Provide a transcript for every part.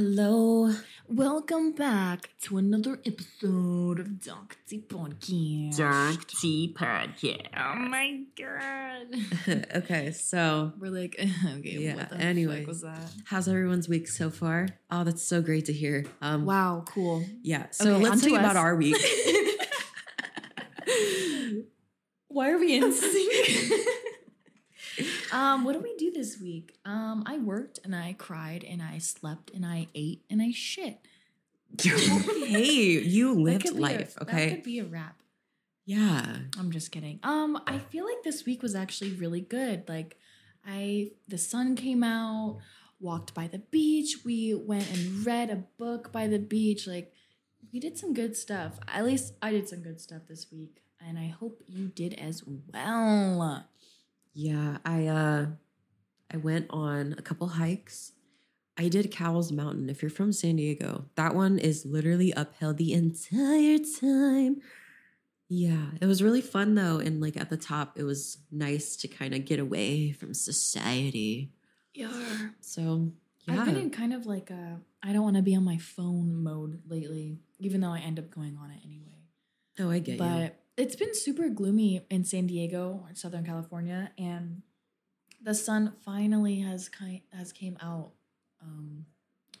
Hello. Welcome back to another episode of Doc T Podcast. Dark Tea Podcast. Oh my god. okay, so We're like, okay, Yeah, what the anyways. fuck was that? how's everyone's week so far? Oh, that's so great to hear. Um, Wow, cool. Yeah. So Okay, let's talk about our week. Why are we in sync? Um, what did we do this week? Um, I worked and I cried and I slept and I ate and I shit. hey, you lived be a- life, That okay? could be a wrap. Yeah. I'm just kidding. Um, I feel like this week was actually really good. Like, I the sun came out, walked by the beach. We went and read a book by the beach. Like, we did some good stuff. At least I did some good stuff this week, and I hope you did as well. Yeah. I uh I went on a couple hikes. I did Cowles Mountain. If you're from San Diego, that one is literally uphill the entire time. Yeah, it was really fun though. And like at the top, it was nice to kind of get away from society. Yeah. So yeah, I've been in kind of like a I don't want to be on my phone mode lately, even though I end up going on it anyway. oh, I get you. but it's been super gloomy in San Diego, or Southern California, and the sun finally has kind has came out, um,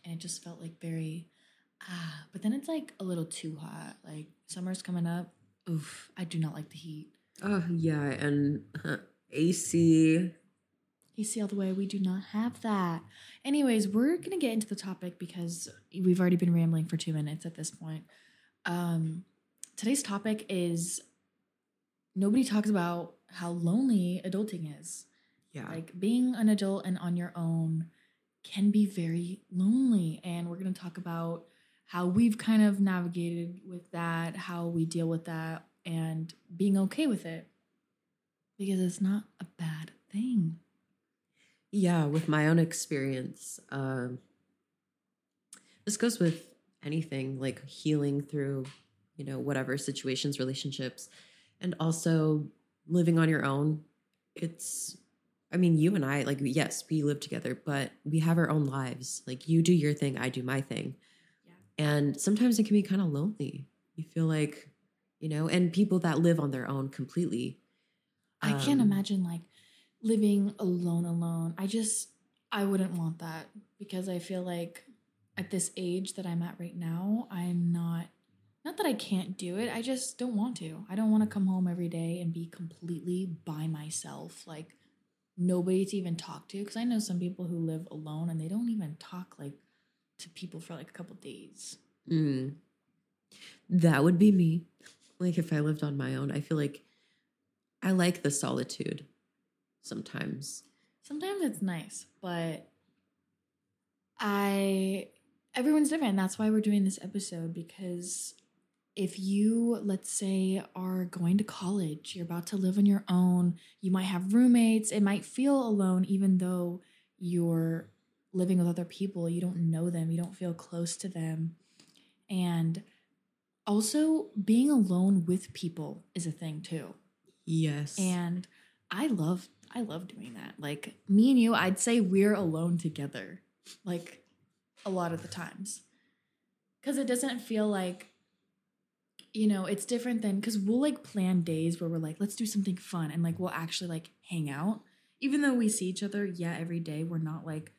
and it just felt like very ah. But then it's like a little too hot. Like summer's coming up. Oof, I do not like the heat. Oh yeah, and uh, AC. AC all the way. We do not have that. Anyways, we're gonna get into the topic because we've already been rambling for two minutes at this point. Um, today's topic is nobody talks about how lonely adulting is. Yeah, Like being an adult and on your own can be very lonely, and we're gonna talk about how we've kind of navigated with that, how we deal with that, and being okay with it because it's not a bad thing. yeah. With my own experience, um, this goes with anything like healing through, you know, whatever situations, relationships, and also living on your own. It's, I mean, you and I, like, yes, we live together, but we have our own lives. Like, you do your thing, I do my thing. Yeah. And sometimes it can be kind of lonely. You feel like, you know, and people that live on their own completely. I can't um, imagine like living alone alone. I just I wouldn't want that because I feel like at this age that I'm at right now, I'm not not that I can't do it. I just don't want to. I don't want to come home every day and be completely by myself, like nobody to even talk to because I know some people who live alone and they don't even talk like to people for like a couple days. Mm. That would be me. Like if I lived on my own, I feel like I like the solitude sometimes. sometimes it's nice, but I everyone's different. That's why we're doing this episode because if you let's say are going to college, you're about to live on your own, you might have roommates, it might feel alone even though you're living with other people, you don't know them, you don't feel close to them. And also being alone with people is a thing too. Yes. And I love I love doing that. Like me and you, I'd say we're alone together. Like a lot of the times. Cuz it doesn't feel like you know, it's different than cuz we'll like plan days where we're like let's do something fun and like we'll actually like hang out. Even though we see each other yeah every day, we're not like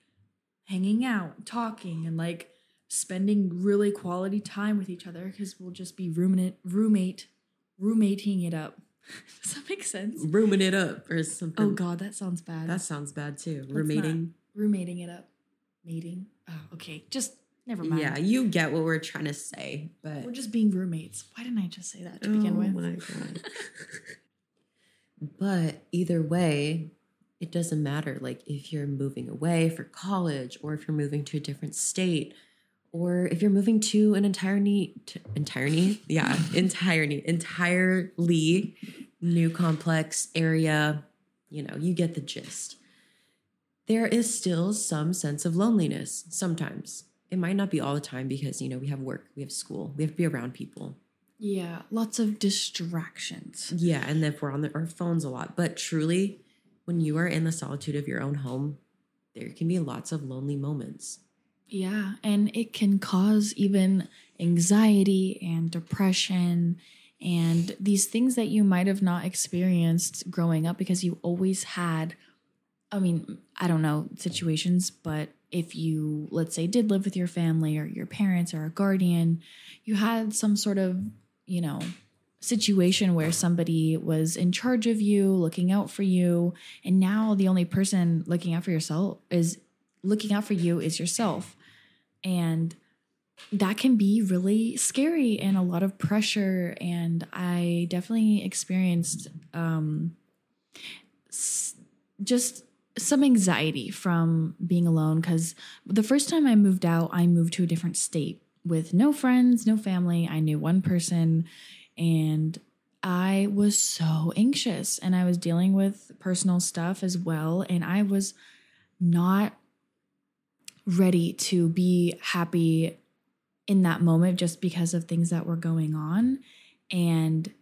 hanging out, talking and like spending really quality time with each other cuz we'll just be roommate roommate roommating it up. Does that make sense? rooming it up or something. Oh God, that sounds bad. That sounds bad too. Roommating. roommating it up, mating. Oh, okay, just never mind. Yeah, you get what we're trying to say, but we're just being roommates. Why didn't I just say that to begin Oh with? my god. but either way, it doesn't matter. Like if you're moving away for college, or if you're moving to a different state, or if you're moving to an entirely, entirely, yeah, entirely, entirely new complex area, you know, you get the gist. There is still some sense of loneliness sometimes. It might not be all the time because, you know, we have work, we have school, we have to be around people. Yeah, lots of distractions. Yeah, and if we're on the, our phones a lot, but truly, when you are in the solitude of your own home, there can be lots of lonely moments. Yeah, and it can cause even anxiety and depression and these things that you might have not experienced growing up because you always had I mean, I don't know situations, but if you let's say did live with your family or your parents or a guardian, you had some sort of, you know, situation where somebody was in charge of you, looking out for you, and now the only person looking out for yourself is looking out for you is yourself. And that can be really scary and a lot of pressure. And I definitely experienced um, just some anxiety from being alone because the first time I moved out, I moved to a different state with no friends, no family. I knew one person, and I was so anxious and I was dealing with personal stuff as well. And I was not ready to be happy in that moment just because of things that were going on. And,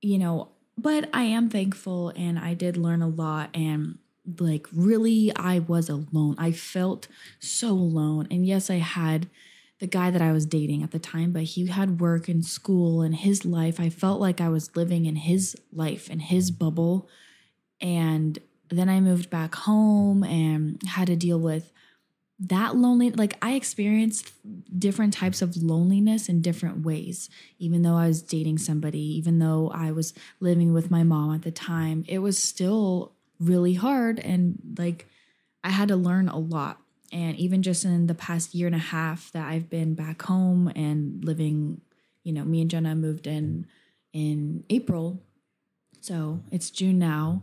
you know, but I am thankful and I did learn a lot. And like, really, I was alone. I felt so alone. And yes, I had the guy that I was dating at the time, but he had work and school and his life. I felt like I was living in his life and his bubble. And then I moved back home and had to deal with that lonely like i experienced different types of loneliness in different ways even though i was dating somebody even though i was living with my mom at the time it was still really hard and like i had to learn a lot. And even just in the past year and a half that i've been back home and living you know me and jenna moved in in april. So it's june now.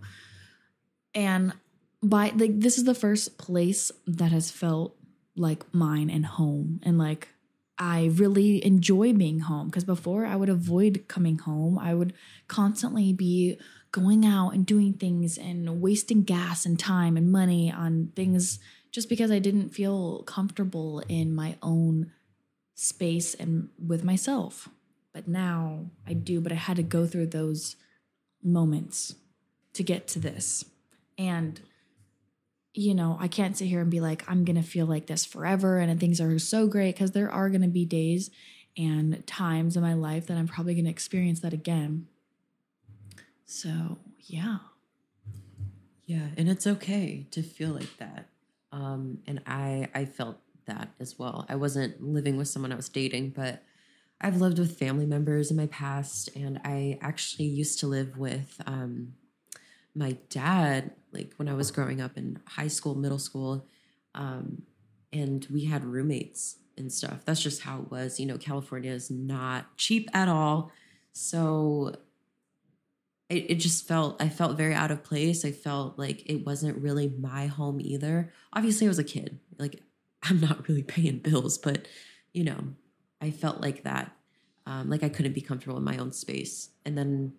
And by like this is the first place that has felt like mine and home. And like I really enjoy being home because before I would avoid coming home. I would constantly be going out and doing things and wasting gas and time and money on things just because I didn't feel comfortable in my own space and with myself. But now I do, but I had to go through those moments to get to this. And you know, I can't sit here and be like, I'm going to feel like this forever and things are so great because there are going to be days and times in my life that I'm probably going to experience that again. So, yeah. Yeah, and it's okay to feel like that. Um, and I I felt that as well. I wasn't living with someone I was dating, but I've lived with family members in my past, and I actually used to live with um, my dad, like when I was growing up in high school, middle school, um, and we had roommates and stuff. That's just how it was. You know, California is not cheap at all, so it, it just felt I felt very out of place. I felt like it wasn't really my home either. Obviously, I was a kid. Like I'm not really paying bills, but you know, I felt like that. Um, like I couldn't be comfortable in my own space. And then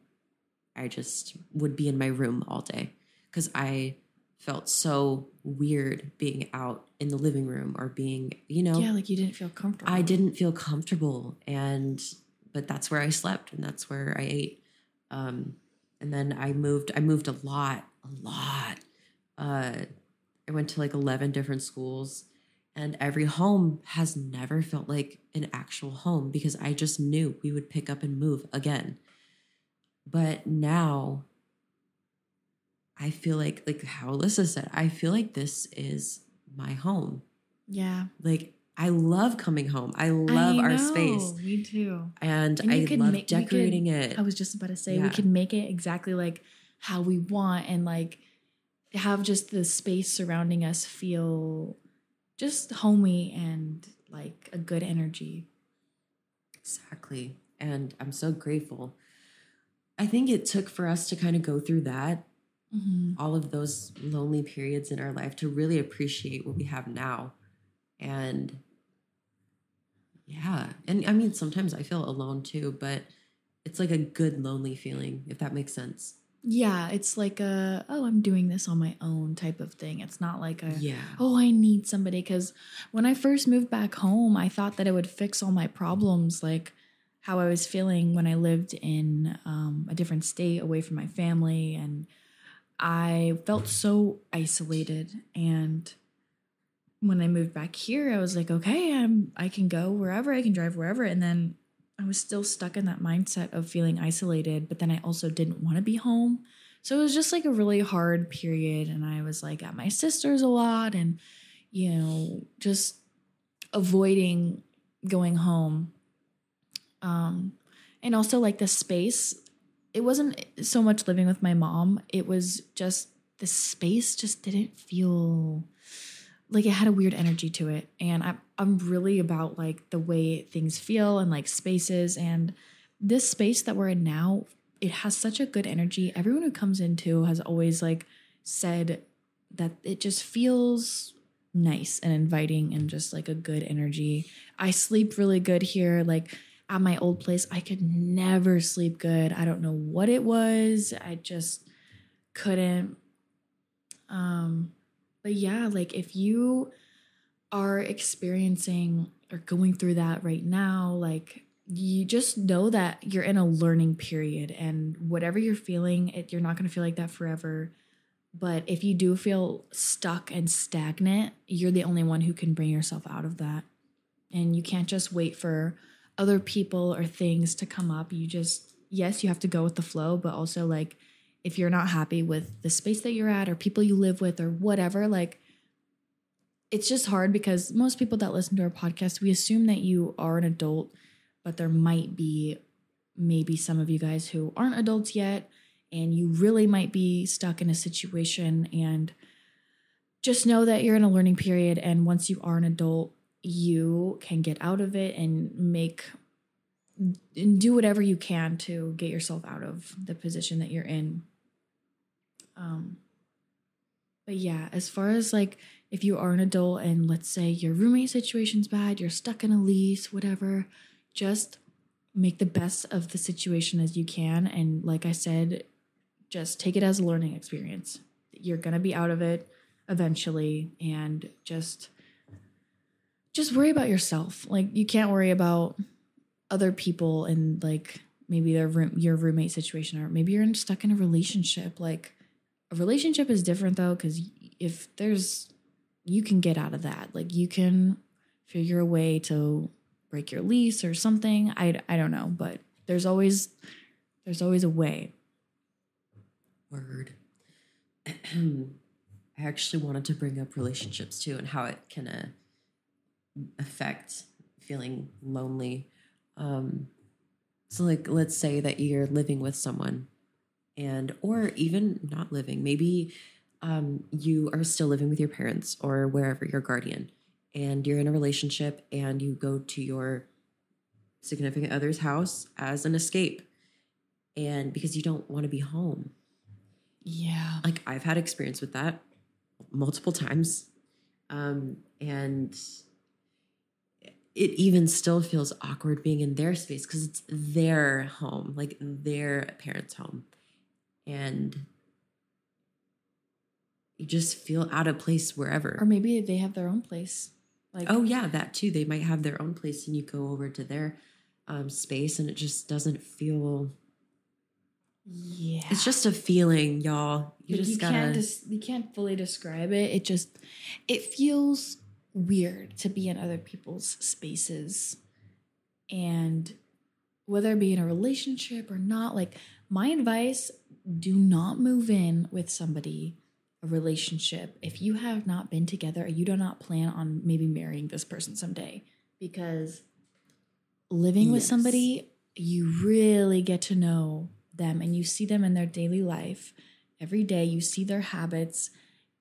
I just would be in my room all day because I felt so weird being out in the living room or being, you know, Yeah, like you didn't feel comfortable. I didn't feel comfortable. And, but that's where I slept and that's where I ate. Um, and then I moved, I moved a lot, a lot. Uh, I went to like 11 different schools and every home has never felt like an actual home because I just knew we would pick up and move again. But now I feel like like how Elissa said, I feel like this is my home. Yeah. Like I love coming home. I love I our know, space. Me too. And, And I could love make- we could- decorating it. I was just about to say Yeah. we could make it exactly like how we want and like have just the space surrounding us feel just homey and like a good energy. Exactly. And I'm so grateful. I think it took for us to kind of go through that, Mm-hmm. all of those lonely periods in our life to really appreciate what we have now. And yeah. And I mean, sometimes I feel alone too, but it's like a good lonely feeling, if that makes sense. Yeah, it's like a oh, I'm doing this on my own type of thing. It's not like a Yeah. oh, I need somebody because when I first moved back home, I thought that it would fix all my problems, like how I was feeling when I lived in um, a different state away from my family, and I felt so isolated. And when I moved back here, I was like, okay, I'm I can go wherever, I can drive wherever. And then I was still stuck in that mindset of feeling isolated, but then I also didn't want to be home. So it was just like a really hard period. And I was like at my sister's a lot and, you know, just avoiding going home. Um, and also like the space. It wasn't so much living with my mom, it was just the space just didn't feel like it had a weird energy to it. And I'm, I'm really about like the way things feel and like spaces. And this space that we're in now it has such a good energy. Everyone who comes into has always like said that it just feels nice and inviting and just like a good energy. I sleep really good here. Like at my old place i could never sleep good. I don't know what it was. I just couldn't. Um but yeah, like if you are experiencing or going through that right now, like you just know that you're in a learning period and whatever you're feeling, it, you're not going to feel like that forever. But if you do feel stuck and stagnant, you're the only one who can bring yourself out of that. And you can't just wait for other people or things to come up. You just, yes, you have to go with the flow, but also like if you're not happy with the space that you're at or people you live with or whatever, like it's just hard because most people that listen to our podcast, we assume that you are an adult, but there might be maybe some of you guys who aren't adults yet and you really might be stuck in a situation and just know that you're in a learning period and once you are an adult you can get out of it and make and do whatever you can to get yourself out of the position that you're in. Um, but yeah, as far as like if you are an adult and let's say your roommate situation's bad, you're stuck in a lease, whatever, just make the best of the situation as you can. And like I said, just take it as a learning experience. You're gonna be out of it eventually, and just just worry about yourself. Like you can't worry about other people and like maybe their room your roommate situation or maybe you're stuck in a relationship like a relationship is different though because if there's you can get out of that. Like you can figure a way to break your lease or something. I, I don't know but there's always there's always a way. Word. I actually wanted to bring up relationships too and how it can uh, affect feeling lonely. Um, so, like, let's say that you're living with someone, and or even not living. Maybe um, you are still living with your parents or wherever your guardian, and you're in a relationship, and you go to your significant other's house as an escape, and because you don't want to be home. Yeah, like I've had experience with that multiple times, um, and it even still feels awkward being in their space because it's their home, like their parents' home. And you just feel out of place wherever. Or maybe they have their own place. Like Oh yeah, that too. They might have their own place and you go over to their um, space and it just doesn't feel yeah. It's just a feeling, y'all. You but just you gotta can't des- you can't fully describe it. It just it feels weird to be in other people's spaces and whether it be in a relationship or not like my advice do not move in with somebody a relationship if you have not been together or you do not plan on maybe marrying this person someday. Because living yes. with somebody you really get to know them and you see them in their daily life. Every day you see their habits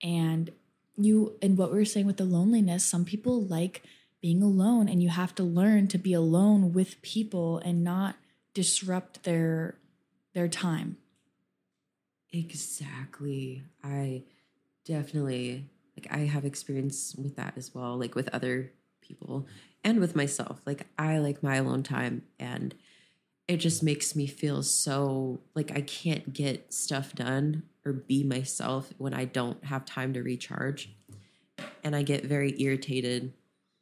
and you and what we were saying with the loneliness some people like being alone and you have to learn to be alone with people and not disrupt their their time exactly i definitely like i have experience with that as well like with other people and with myself like i like my alone time and it just makes me feel so like i can't get stuff done or be myself when I don't have time to recharge. And I get very irritated.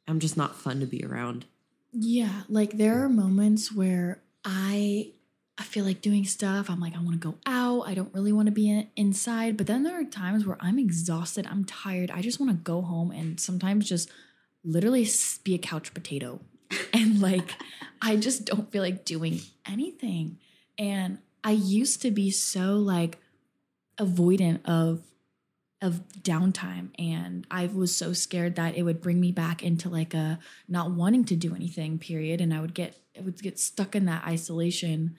I'm just not fun to be around. Yeah, like there are moments where I I feel like doing stuff. I'm like, I want to go out. I don't really want to be in, inside. But then there are times where I'm exhausted. I'm tired. I just want to go home and sometimes just literally be a couch potato. And like, I just don't feel like doing anything. And I used to be so like avoidant of of downtime and I was so scared that it would bring me back into like a not wanting to do anything period and I would get I would get stuck in that isolation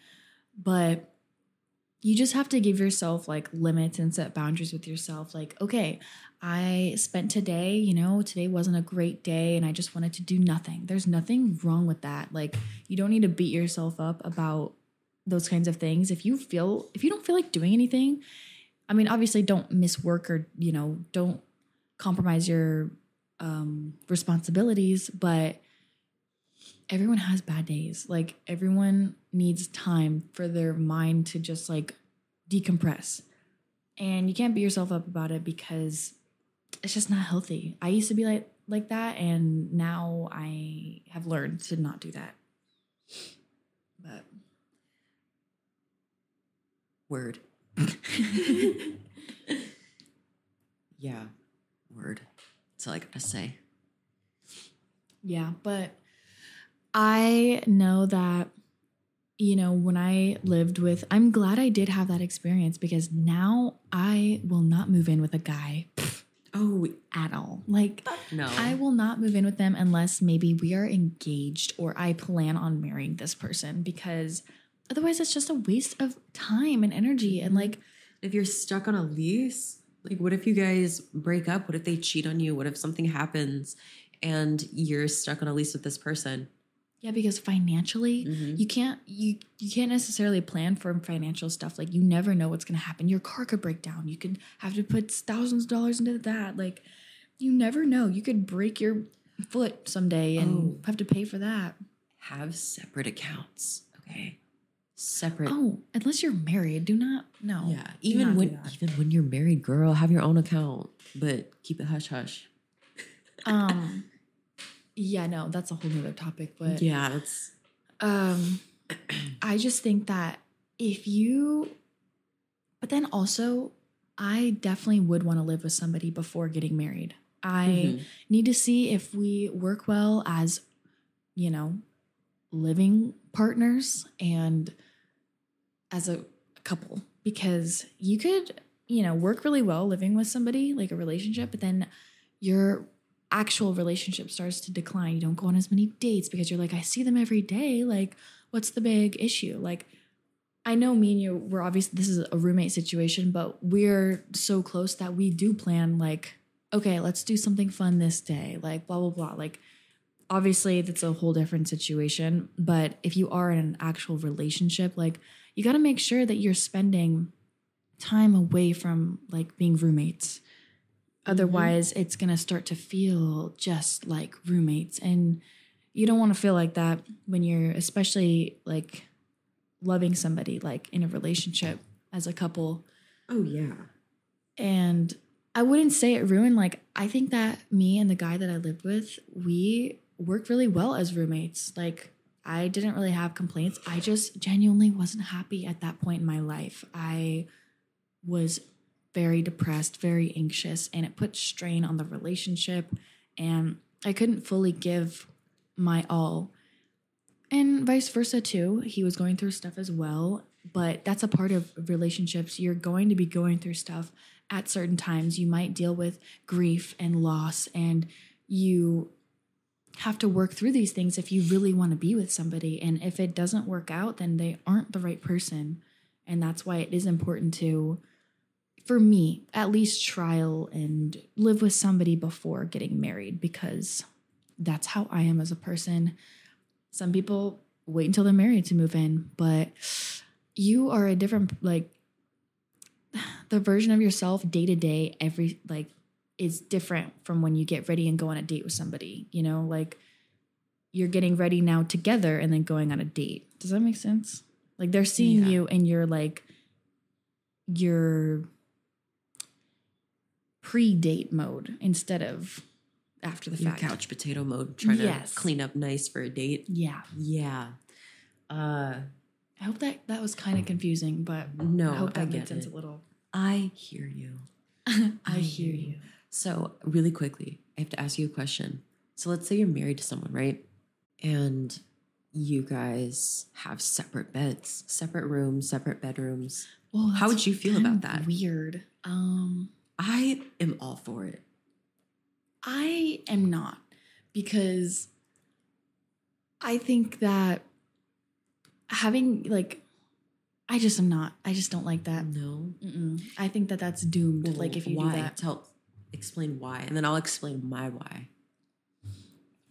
but you just have to give yourself like limits and set boundaries with yourself. Like okay I spent today you know today wasn't a great day and I just wanted to do nothing. There's nothing wrong with that. Like you don't need to beat yourself up about those kinds of things. If you feel if you don't feel like doing anything I mean, obviously, don't miss work or you know, don't compromise your um, responsibilities. But everyone has bad days. Like everyone needs time for their mind to just like decompress, and you can't beat yourself up about it because it's just not healthy. I used to be like like that, and now I have learned to not do that. But Word. yeah. Word. That's all I gotta say. Yeah, but I know that, you know, when I lived with, I'm glad I did have that experience because now I will not move in with a guy Oh at all. Like, no. I will not move in with them unless maybe we are engaged or I plan on marrying this person because otherwise it's just a waste of time and energy. And mm-hmm. like, if you're stuck on a lease, like what if you guys break up? What if they cheat on you? What if something happens and you're stuck on a lease with this person? Yeah, because financially, Mhm. you can't you you can't necessarily plan for financial stuff like you never know what's going to happen your car could break down you could have to put thousands of dollars into that like you never know you could break your foot someday and Oh. have to pay for that Have separate accounts. Okay. Separate. oh unless you're married do not no yeah. Even when even when you're married, girl, have your own account. But keep it hush hush. um yeah no that's a whole nother topic but yeah, that's um i just think that if you but then also i definitely would want to live with somebody before getting married i Mhm. need to see if we work well as you know living partners and as a couple because you could you know work really well living with somebody like a relationship but then your actual relationship starts to decline. You don't go on as many dates because you're like i see them every day. Like what's the big issue? Like i know me and you we're obviously this is a roommate situation but we're so close that we do plan like okay let's do something fun this day like blah blah blah. Like obviously that's a whole different situation but if you are in an actual relationship like you got to make sure that you're spending time away from like being roommates Mm-hmm. otherwise it's going to start to feel just like roommates and you don't want to feel like that when you're especially like loving somebody like in a relationship as a couple Oh yeah. and I wouldn't say it ruined. Like, I think that me and the guy that I lived with, we worked really well as roommates. Like, I didn't really have complaints. I just genuinely wasn't happy at that point in my life. I was very depressed, very anxious, and it put strain on the relationship. And I couldn't fully give my all. And vice versa, too. He was going through stuff as well. But that's a part of relationships. You're going to be going through stuff at certain times. You might deal with grief and loss, and you have to work through these things if you really want to be with somebody. And if it doesn't work out, then they aren't the right person. And that's why it is important to, for me, at least trial and live with somebody before getting married because that's how I am as a person. Some people wait until they're married to move in, but you are a different, like, the version of yourself day to day every like is different from when you get ready and go on a date with somebody you know like you're getting ready now together and then going on a date does that make sense like they're seeing Yeah. you in your like your pre-date mode instead of after the Your fact couch potato mode, trying Yes. to clean up nice for a date. yeah Yeah. Uh I hope that that was kind of confusing, but No, I hope I that made get sense it. a little. I hear you. I hear you. So, really quickly, I have to ask you a question. So, let's say you're married to someone, right? And you guys have separate beds, separate rooms, separate bedrooms. Well, How would you feel about that? Weird. Um, I am all for it. I am not because I think that having like, I just am not. I just don't like that. No. Mm-mm. I think that that's doomed. like if you why? do that, Tell, explain why, and then I'll explain my why.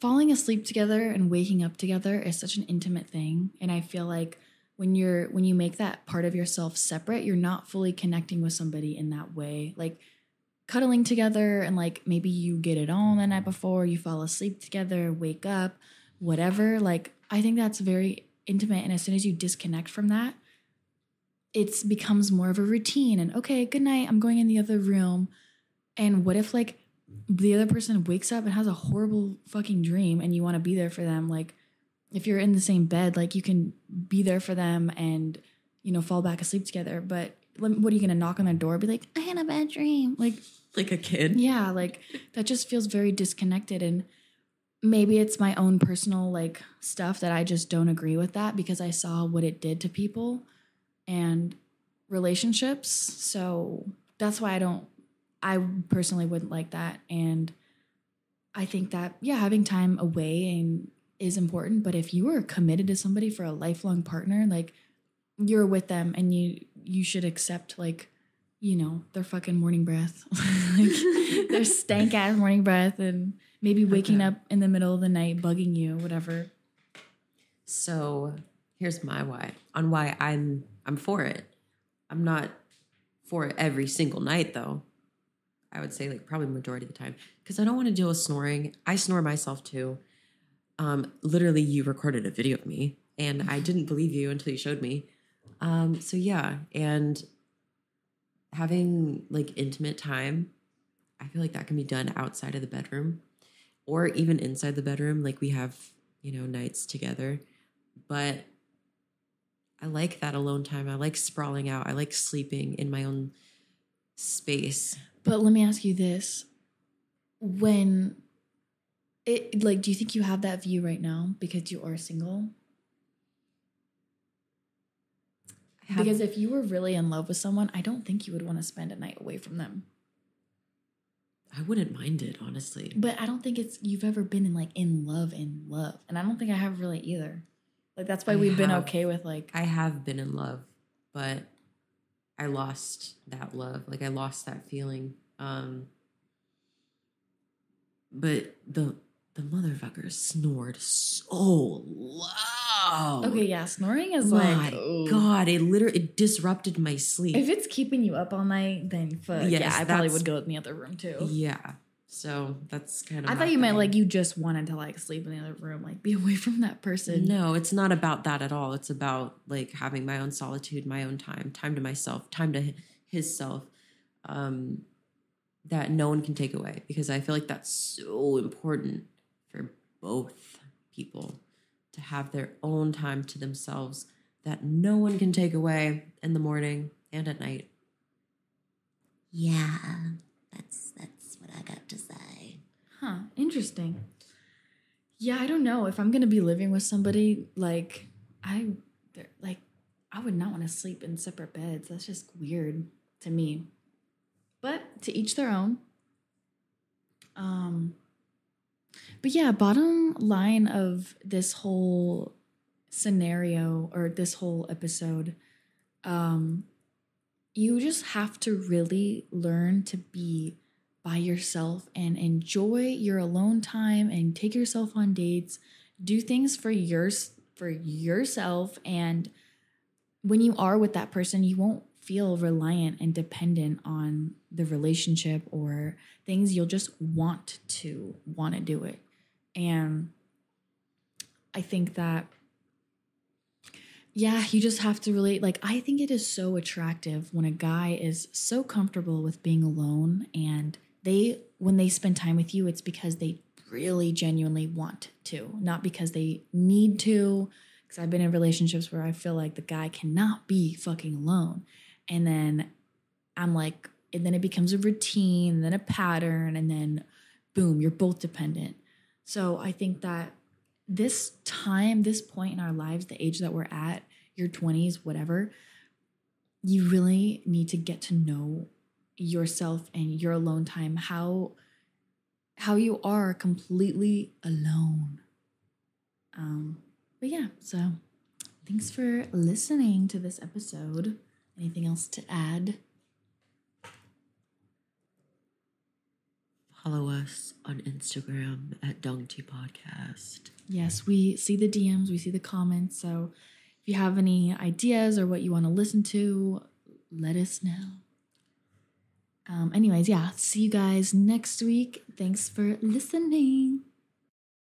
falling asleep together and waking up together is such an intimate thing, and I feel like when you're when you make that part of yourself separate, you're not fully connecting with somebody in that way. Like cuddling together and like maybe you get it on the night before, you fall asleep together, wake up, whatever. Like I think that's very intimate, and as soon as you disconnect from that, it becomes more of a routine. And okay, good night. I'm going in the other room. And what if like the other person wakes up and has a horrible fucking dream and you want to be there for them? Like if you're in the same bed, like you can be there for them and you know fall back asleep together. But what are you gonna knock on their door? Be like, I had a bad dream. Like Like a kid. yeah, like that just feels very disconnected and maybe it's my own personal like stuff that I just don't agree with that because I saw what it did to people and relationships. So that's why I don't I personally wouldn't like that and I think that yeah, having time away and is important, but if you are committed to somebody for a lifelong partner, like you're with them and you you should accept like you know their fucking morning breath like their stank ass morning breath and maybe waking Okay. up in the middle of the night bugging you whatever So here's my why on why I'm I'm for it. I'm not for it every single night though. I would say like probably majority of the time because I don't want to deal with snoring. I snore myself too. Um, literally, you recorded a video of me, and I didn't believe you until you showed me. Um, so yeah, and having like intimate time, I feel like that can be done outside of the bedroom or even inside the bedroom. Like we have, you know, nights together but I like that alone time. I like sprawling out. I like sleeping in my own space. but let me ask you this when it like do you think you have that view right now because you are single I have, because if you were really in love with someone i don't think you would want to spend a night away from them I wouldn't mind it, honestly. but i don't think it's you've ever been in like in love in love and i don't think i have really either like that's why I we've been okay with like I have been in love, but I lost that love. Like I lost that feeling. Um but the the motherfucker snored so loud. Okay yeah snoring is My like. God, it literally it disrupted my sleep. if it's keeping you up all night then fuck Yes, yeah i probably would go in the other room too yeah. So that's kind of i thought you meant like you just wanted to like sleep in the other room like be away from that person No, it's not about that at all. It's about like having my own solitude, my own time, time to myself, time to his self, um, that no one can take away because I feel like that's so important for both people to have their own time to themselves that no one can take away in the morning and at night. Yeah, that's that's what I got to say. Huh, interesting. Yeah, I don't know if I'm gonna be living with somebody like I like I would not want to sleep in separate beds. That's just weird to me. But to each their own. Um but yeah, bottom line of this whole scenario or this whole episode um you just have to really learn to be by yourself and enjoy your alone time and take yourself on dates. Do things for yours for yourself. And when you are with that person you won't feel reliant and dependent on the relationship or things. You'll just want to want to do it and i think that yeah, you just have to really like I think it is so attractive when a guy is so comfortable with being alone and they when they spend time with you it's because they really genuinely want to, not because they need to, because I've been in relationships where I feel like the guy cannot be fucking alone. And then I'm like, and then it becomes a routine, then a pattern, and then boom, you're both dependent. So I think that this time, this point in our lives, the age that we're at, your 20s, whatever, you really need to get to know yourself and your alone time, how how you are completely alone. Um, but yeah, so thanks for listening to this episode. Anything else to add? Follow us on Instagram at Dongti Podcast. Yes, we see the DMs, we see the comments. So if you have any ideas or what you want to listen to, let us know. Um, anyways, yeah, see you guys next week. Thanks for listening.